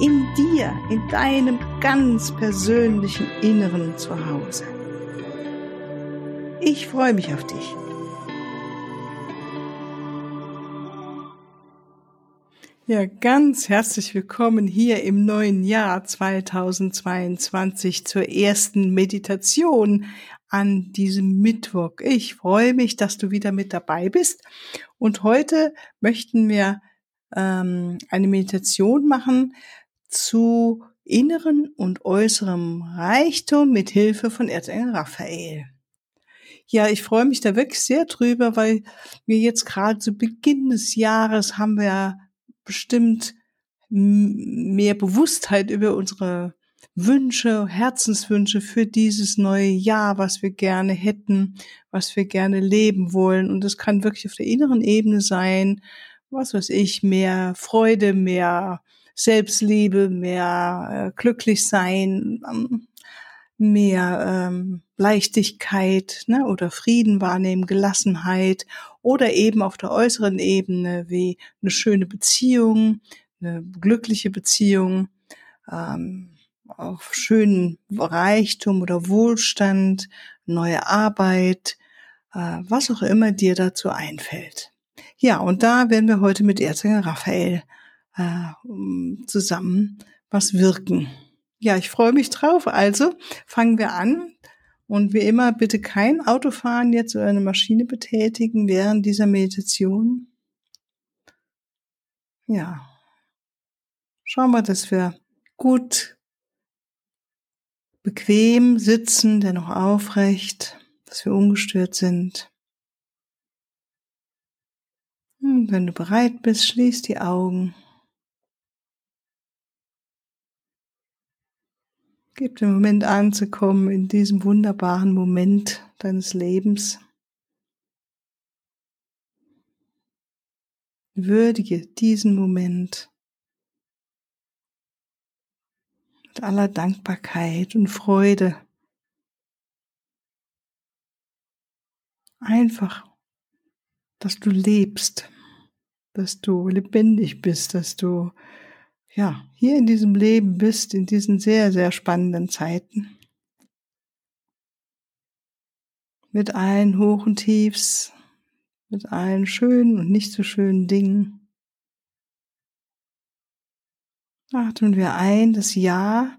In dir, in deinem ganz persönlichen Inneren zu Hause. Ich freue mich auf dich. Ja, ganz herzlich willkommen hier im neuen Jahr 2022 zur ersten Meditation an diesem Mittwoch. Ich freue mich, dass du wieder mit dabei bist. Und heute möchten wir ähm, eine Meditation machen zu inneren und äußerem Reichtum mit Hilfe von Erzengel Raphael. Ja, ich freue mich da wirklich sehr drüber, weil wir jetzt gerade zu Beginn des Jahres haben wir bestimmt mehr Bewusstheit über unsere Wünsche, Herzenswünsche für dieses neue Jahr, was wir gerne hätten, was wir gerne leben wollen. Und das kann wirklich auf der inneren Ebene sein, was weiß ich, mehr Freude, mehr Selbstliebe, mehr äh, glücklich sein, ähm, mehr ähm, Leichtigkeit ne, oder Frieden wahrnehmen, Gelassenheit oder eben auf der äußeren Ebene wie eine schöne Beziehung, eine glückliche Beziehung, ähm, auf schönen Reichtum oder Wohlstand, neue Arbeit, äh, was auch immer dir dazu einfällt. Ja, und da werden wir heute mit Erzengel Raphael äh, zusammen was wirken. Ja, ich freue mich drauf. Also fangen wir an. Und wie immer, bitte kein Autofahren jetzt oder eine Maschine betätigen während dieser Meditation. Ja. Schauen wir, dass wir gut bequem sitzen, dennoch aufrecht, dass wir ungestört sind. Und wenn du bereit bist, schließ die Augen. Gib den Moment anzukommen in diesem wunderbaren Moment deines Lebens. Würdige diesen Moment. mit aller Dankbarkeit und Freude. Einfach, dass du lebst, dass du lebendig bist, dass du ja hier in diesem Leben bist, in diesen sehr, sehr spannenden Zeiten. Mit allen Hoch und Tiefs, mit allen schönen und nicht so schönen Dingen. Atmen wir ein das Ja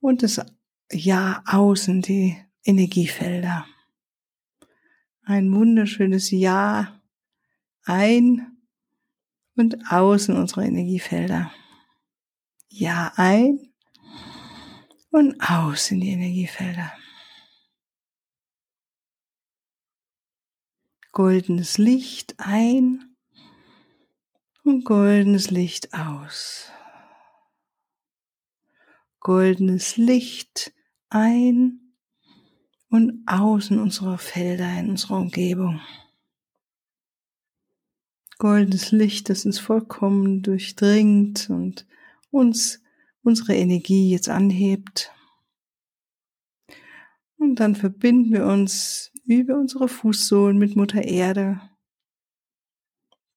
und das Ja außen, die Energiefelder. Ein wunderschönes Ja ein und außen unsere Energiefelder. Ja ein und außen die Energiefelder. Goldenes Licht ein und goldenes Licht aus goldenes Licht ein und außen unserer Felder in unserer Umgebung. Goldenes Licht, das uns vollkommen durchdringt und uns unsere Energie jetzt anhebt. Und dann verbinden wir uns über unsere Fußsohlen mit Mutter Erde,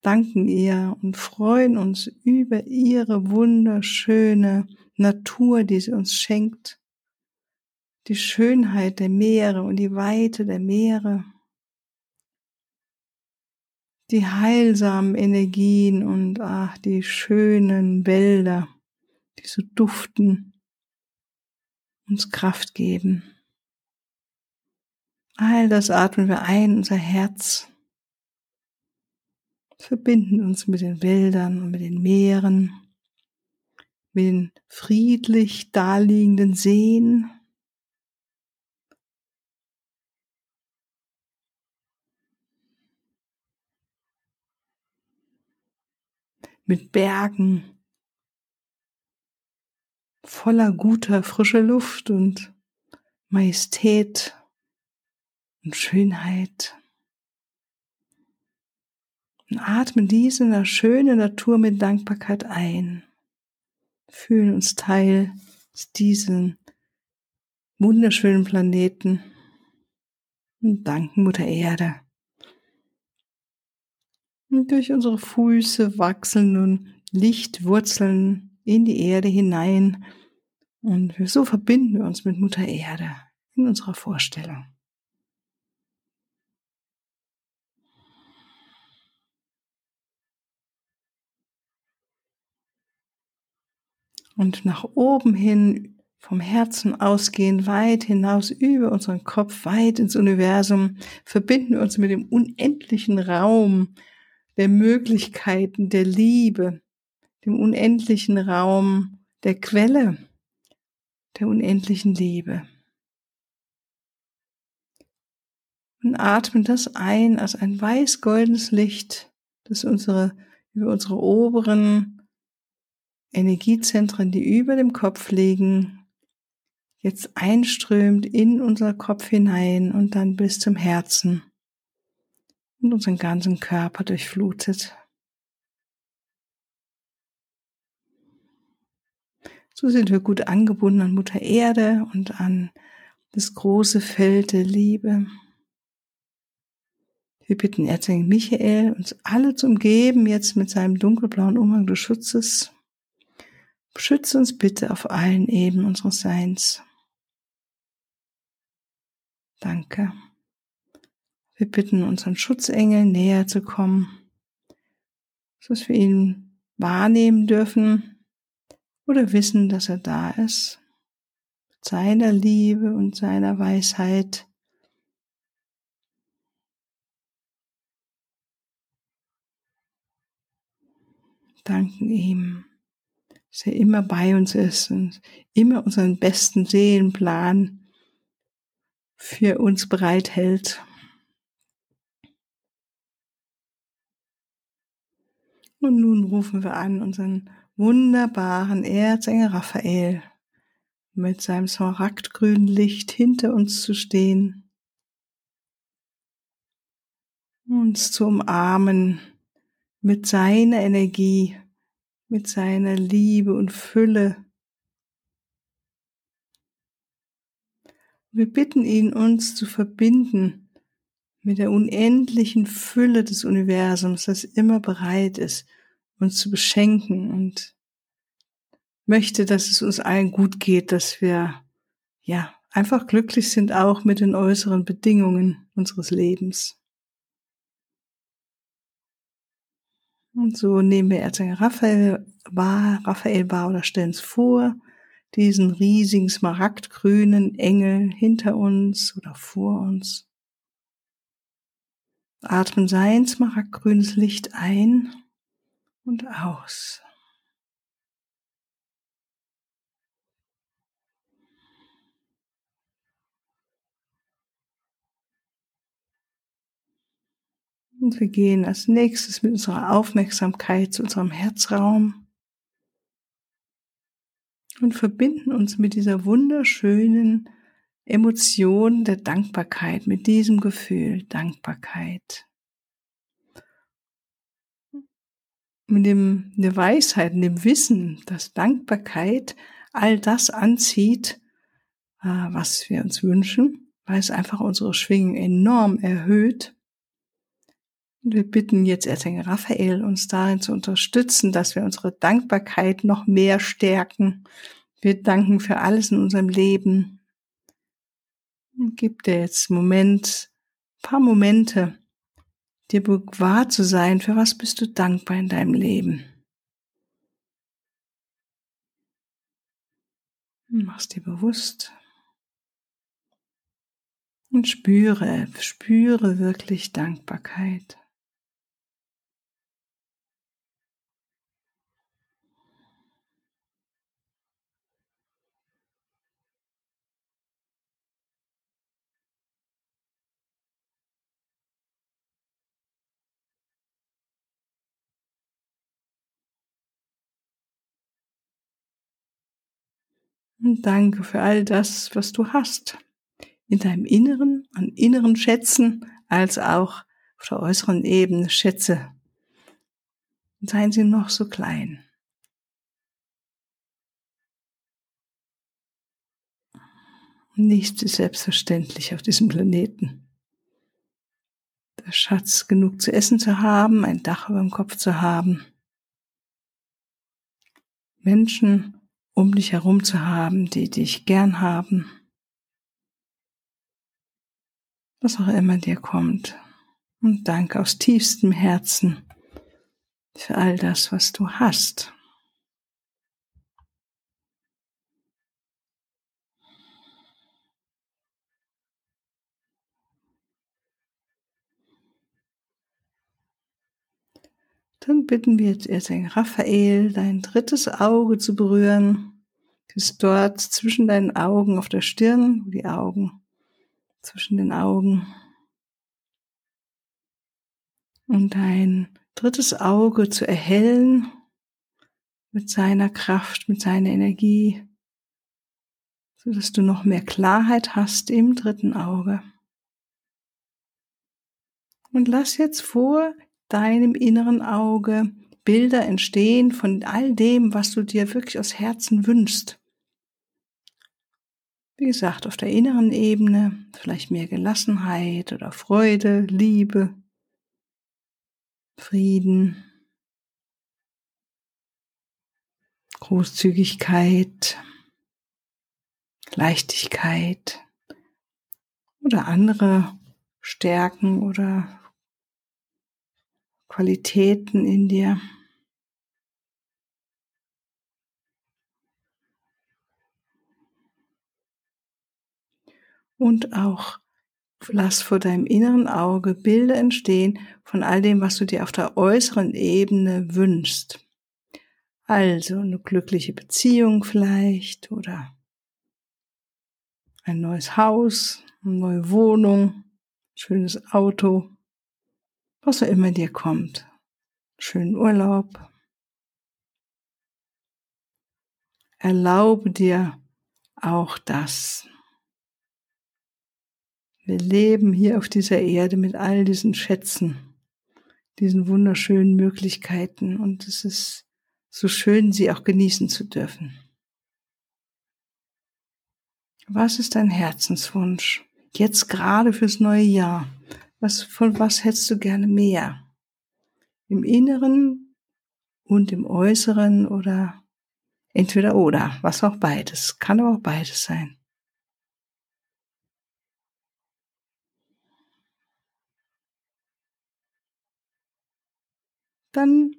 danken ihr und freuen uns über ihre wunderschöne Natur, die sie uns schenkt, die Schönheit der Meere und die Weite der Meere, die heilsamen Energien und ach, die schönen Wälder, die so duften, uns Kraft geben. All das atmen wir ein, in unser Herz, verbinden uns mit den Wäldern und mit den Meeren mit den friedlich daliegenden Seen. Mit Bergen, voller guter, frischer Luft und Majestät und Schönheit. Und atmen diese schöne Natur mit Dankbarkeit ein. Fühlen uns Teil diesen wunderschönen Planeten und danken Mutter Erde. Und durch unsere Füße wachsen nun Lichtwurzeln in die Erde hinein und so verbinden wir uns mit Mutter Erde in unserer Vorstellung. Und nach oben hin, vom Herzen ausgehend, weit hinaus über unseren Kopf, weit ins Universum, verbinden wir uns mit dem unendlichen Raum der Möglichkeiten, der Liebe, dem unendlichen Raum der Quelle, der unendlichen Liebe. Und atmen das ein als ein weiß-goldenes Licht, das unsere, über unsere oberen Energiezentren, die über dem Kopf liegen, jetzt einströmt in unser Kopf hinein und dann bis zum Herzen und unseren ganzen Körper durchflutet. So sind wir gut angebunden an Mutter Erde und an das große Feld der Liebe. Wir bitten Erzengel Michael, uns alle zu umgeben, jetzt mit seinem dunkelblauen Umhang des Schutzes. Beschütze uns bitte auf allen Ebenen unseres Seins. Danke. Wir bitten unseren Schutzengel näher zu kommen, sodass wir ihn wahrnehmen dürfen oder wissen, dass er da ist, mit seiner Liebe und seiner Weisheit. Danken ihm, dass er immer bei uns ist und immer unseren besten Seelenplan für uns bereithält. Und nun rufen wir an unseren wunderbaren Erzengel Raphael mit seinem smaragdgrünen Licht hinter uns zu stehen, uns zu umarmen mit seiner Energie, mit seiner Liebe und Fülle. Wir bitten ihn, uns zu verbinden mit der unendlichen Fülle des Universums, das immer bereit ist, uns zu beschenken und möchte, dass es uns allen gut geht, dass wir, ja, einfach glücklich sind auch mit den äußeren Bedingungen unseres Lebens. Und so nehmen wir Erzengel Raphael wahr, Raphael wahr oder stellen es vor, diesen riesigen smaragdgrünen Engel hinter uns oder vor uns. Atmen sein smaragdgrünes Licht ein und aus. Und wir gehen als nächstes mit unserer Aufmerksamkeit zu unserem Herzraum und verbinden uns mit dieser wunderschönen Emotion der Dankbarkeit, mit diesem Gefühl Dankbarkeit. Mit dem, der Weisheit, dem Wissen, dass Dankbarkeit all das anzieht, äh, was wir uns wünschen, weil es einfach unsere Schwingung enorm erhöht. Und wir bitten jetzt Erzengel Raphael, uns darin zu unterstützen, dass wir unsere Dankbarkeit noch mehr stärken. Wir danken für alles in unserem Leben, Gib dir jetzt Moment, paar Momente, dir wahr zu sein, für was bist du dankbar in deinem Leben. Mach's dir bewusst. Und spüre, spüre wirklich Dankbarkeit. Und danke für all das, was du hast. In deinem Inneren, an inneren Schätzen, als auch auf der äußeren Ebene Schätze. Seien sie noch so klein. Nichts ist selbstverständlich auf diesem Planeten. Der Schatz, genug zu essen zu haben, ein Dach über dem Kopf zu haben, Menschen um dich herum zu haben, die dich gern haben, was auch immer dir kommt. Und danke aus tiefstem Herzen für all das, was du hast. Dann bitten wir jetzt erst den Raphael, dein drittes Auge zu berühren. Ist dort zwischen deinen Augen auf der Stirn, die Augen, zwischen den Augen. Und dein drittes Auge zu erhellen mit seiner Kraft, mit seiner Energie, so dass du noch mehr Klarheit hast im dritten Auge. Und lass jetzt vor deinem inneren Auge Bilder entstehen von all dem, was du dir wirklich aus Herzen wünschst. Wie gesagt, auf der inneren Ebene vielleicht mehr Gelassenheit oder Freude, Liebe, Frieden, Großzügigkeit, Leichtigkeit oder andere Stärken oder Qualitäten in dir. Und auch lass vor deinem inneren Auge Bilder entstehen von all dem, was du dir auf der äußeren Ebene wünschst. Also eine glückliche Beziehung vielleicht oder ein neues Haus, eine neue Wohnung, schönes Auto was auch immer dir kommt. Schönen Urlaub. Erlaube dir auch das. Wir leben hier auf dieser Erde mit all diesen Schätzen, diesen wunderschönen Möglichkeiten und es ist so schön, sie auch genießen zu dürfen. Was ist dein Herzenswunsch jetzt gerade fürs neue Jahr? Was, von was hättest du gerne mehr? Im Inneren und im Äußeren oder entweder oder, was auch beides. Kann aber auch beides sein. Dann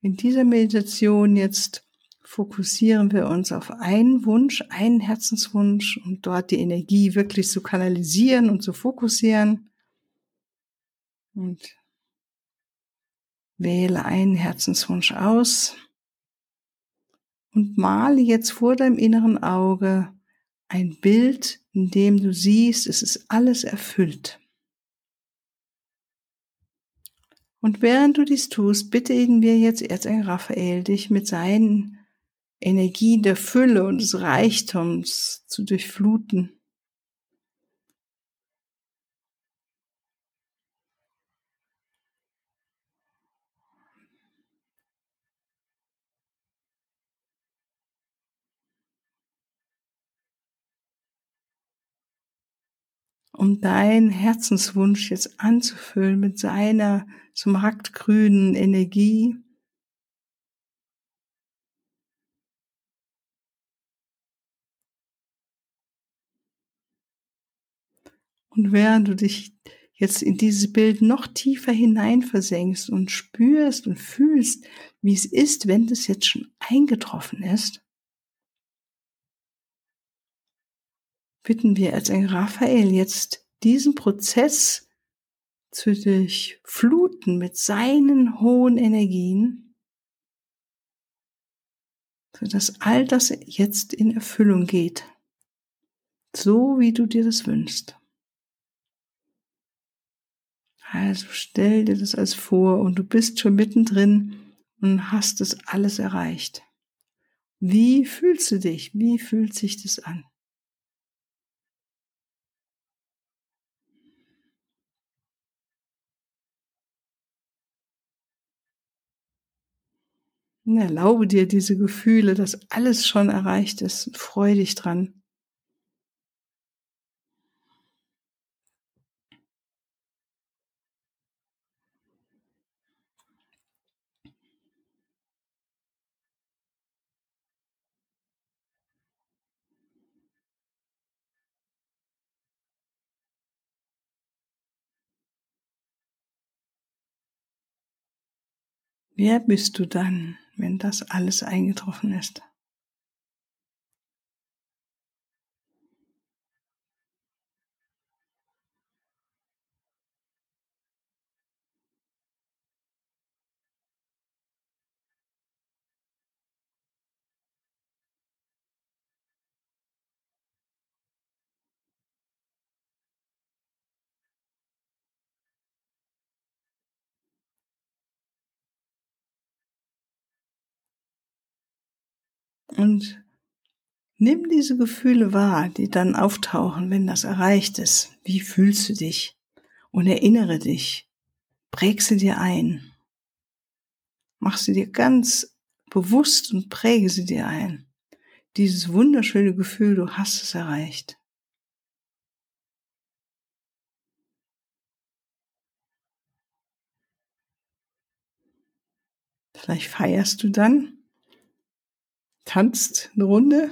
in dieser Meditation jetzt fokussieren wir uns auf einen Wunsch, einen Herzenswunsch, um dort die Energie wirklich zu kanalisieren und zu fokussieren. Und wähle einen Herzenswunsch aus und male jetzt vor deinem inneren Auge ein Bild, in dem du siehst, es ist alles erfüllt. Und während du dies tust, bitten wir jetzt Erzengel Raphael, dich mit seinen Energien der Fülle und des Reichtums zu durchfluten. Um dein Herzenswunsch jetzt anzufüllen mit seiner smaragdgrünen Energie. Und während du dich jetzt in dieses Bild noch tiefer hineinversenkst und spürst und fühlst, wie es ist, wenn das jetzt schon eingetroffen ist, bitten wir als ein Raphael jetzt diesen Prozess zu durchfluten mit seinen hohen Energien, sodass all das jetzt in Erfüllung geht, so wie du dir das wünschst. Also stell dir das als vor und du bist schon mittendrin und hast es alles erreicht. Wie fühlst du dich? Wie fühlt sich das an? Und erlaube dir diese Gefühle, dass alles schon erreicht ist. Freu dich dran. Wer bist du dann, wenn das alles eingetroffen ist? Und nimm diese Gefühle wahr, die dann auftauchen, wenn das erreicht ist. Wie fühlst du dich? Und erinnere dich. Präg sie dir ein. Mach sie dir ganz bewusst und präge sie dir ein. Dieses wunderschöne Gefühl, du hast es erreicht. Vielleicht feierst du dann tanzt eine Runde,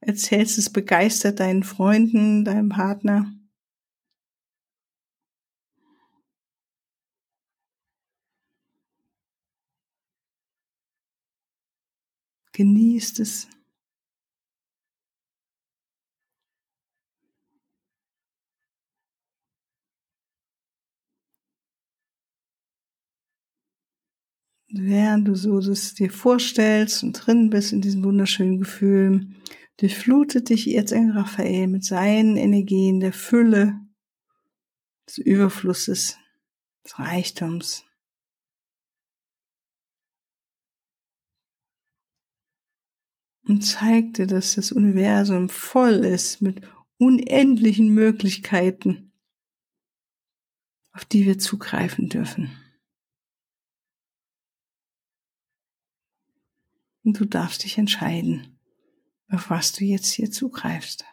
erzählst es begeistert deinen Freunden, deinem Partner. Genießt es. Während du so das dir vorstellst und drin bist in diesem wunderschönen Gefühl, durchflutet dich jetzt ein Raphael mit seinen Energien der Fülle, des Überflusses, des Reichtums. Und zeigt dir, dass das Universum voll ist mit unendlichen Möglichkeiten, auf die wir zugreifen dürfen. Und du darfst dich entscheiden, auf was du jetzt hier zugreifst.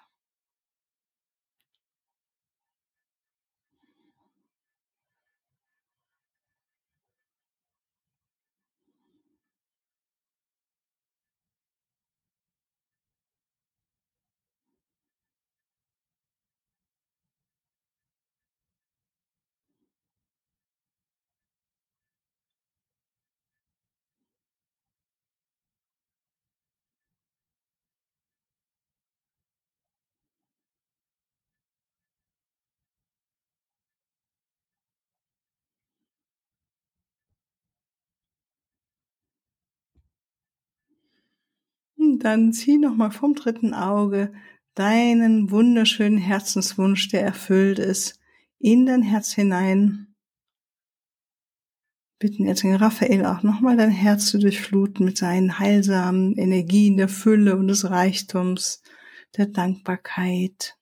Und dann zieh nochmal vom dritten Auge deinen wunderschönen Herzenswunsch, der erfüllt ist, in dein Herz hinein. Bitten jetzt den Raphael auch nochmal dein Herz zu durchfluten mit seinen heilsamen Energien der Fülle und des Reichtums, der Dankbarkeit.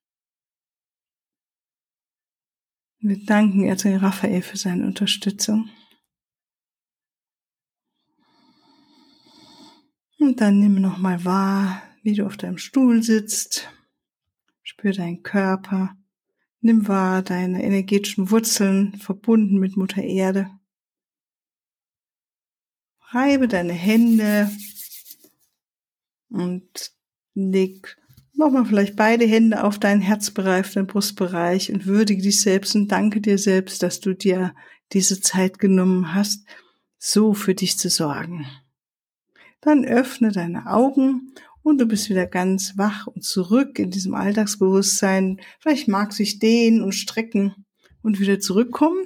Wir danken Erzengel Raphael für seine Unterstützung. Und dann nimm nochmal wahr, wie du auf deinem Stuhl sitzt. Spür deinen Körper. Nimm wahr deine energetischen Wurzeln verbunden mit Mutter Erde. Reibe deine Hände und leg nochmal vielleicht beide Hände auf deinen Herzbereich, auf deinen Brustbereich und würdige dich selbst und danke dir selbst, dass du dir diese Zeit genommen hast, so für dich zu sorgen. Dann öffne deine Augen und du bist wieder ganz wach und zurück in diesem Alltagsbewusstsein. Vielleicht mag sich dehnen und strecken und wieder zurückkommen.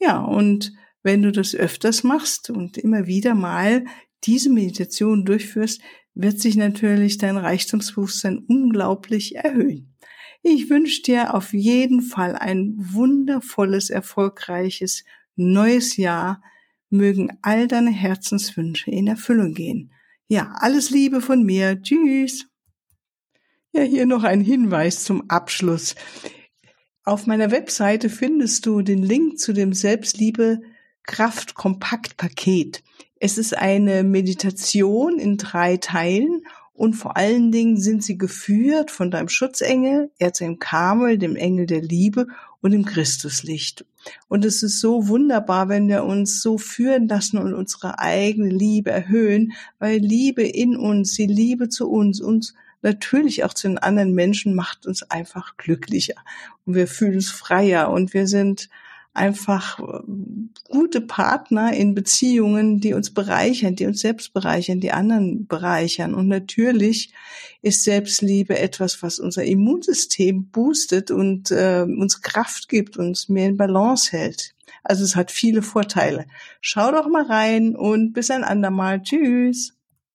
Ja, und wenn du das öfters machst und immer wieder mal diese Meditation durchführst, wird sich natürlich dein Reichtumsbewusstsein unglaublich erhöhen. Ich wünsche dir auf jeden Fall ein wundervolles, erfolgreiches neues Jahr mögen all deine Herzenswünsche in Erfüllung gehen. Ja, alles Liebe von mir. Tschüss. Ja, hier noch ein Hinweis zum Abschluss. Auf meiner Webseite findest du den Link zu dem Selbstliebe Kraft Kompakt Paket. Es ist eine Meditation in drei Teilen und vor allen Dingen sind sie geführt von deinem Schutzengel, Erzengel Kamel, dem Engel der Liebe und dem Christuslicht. Und es ist so wunderbar, wenn wir uns so führen lassen und unsere eigene Liebe erhöhen, weil Liebe in uns, die Liebe zu uns, uns natürlich auch zu den anderen Menschen macht uns einfach glücklicher und wir fühlen uns freier und wir sind einfach äh, gute Partner in Beziehungen, die uns bereichern, die uns selbst bereichern, die anderen bereichern. Und natürlich ist Selbstliebe etwas, was unser Immunsystem boostet und äh, uns Kraft gibt, uns mehr in Balance hält. Also es hat viele Vorteile. Schau doch mal rein und bis ein andermal. Tschüss.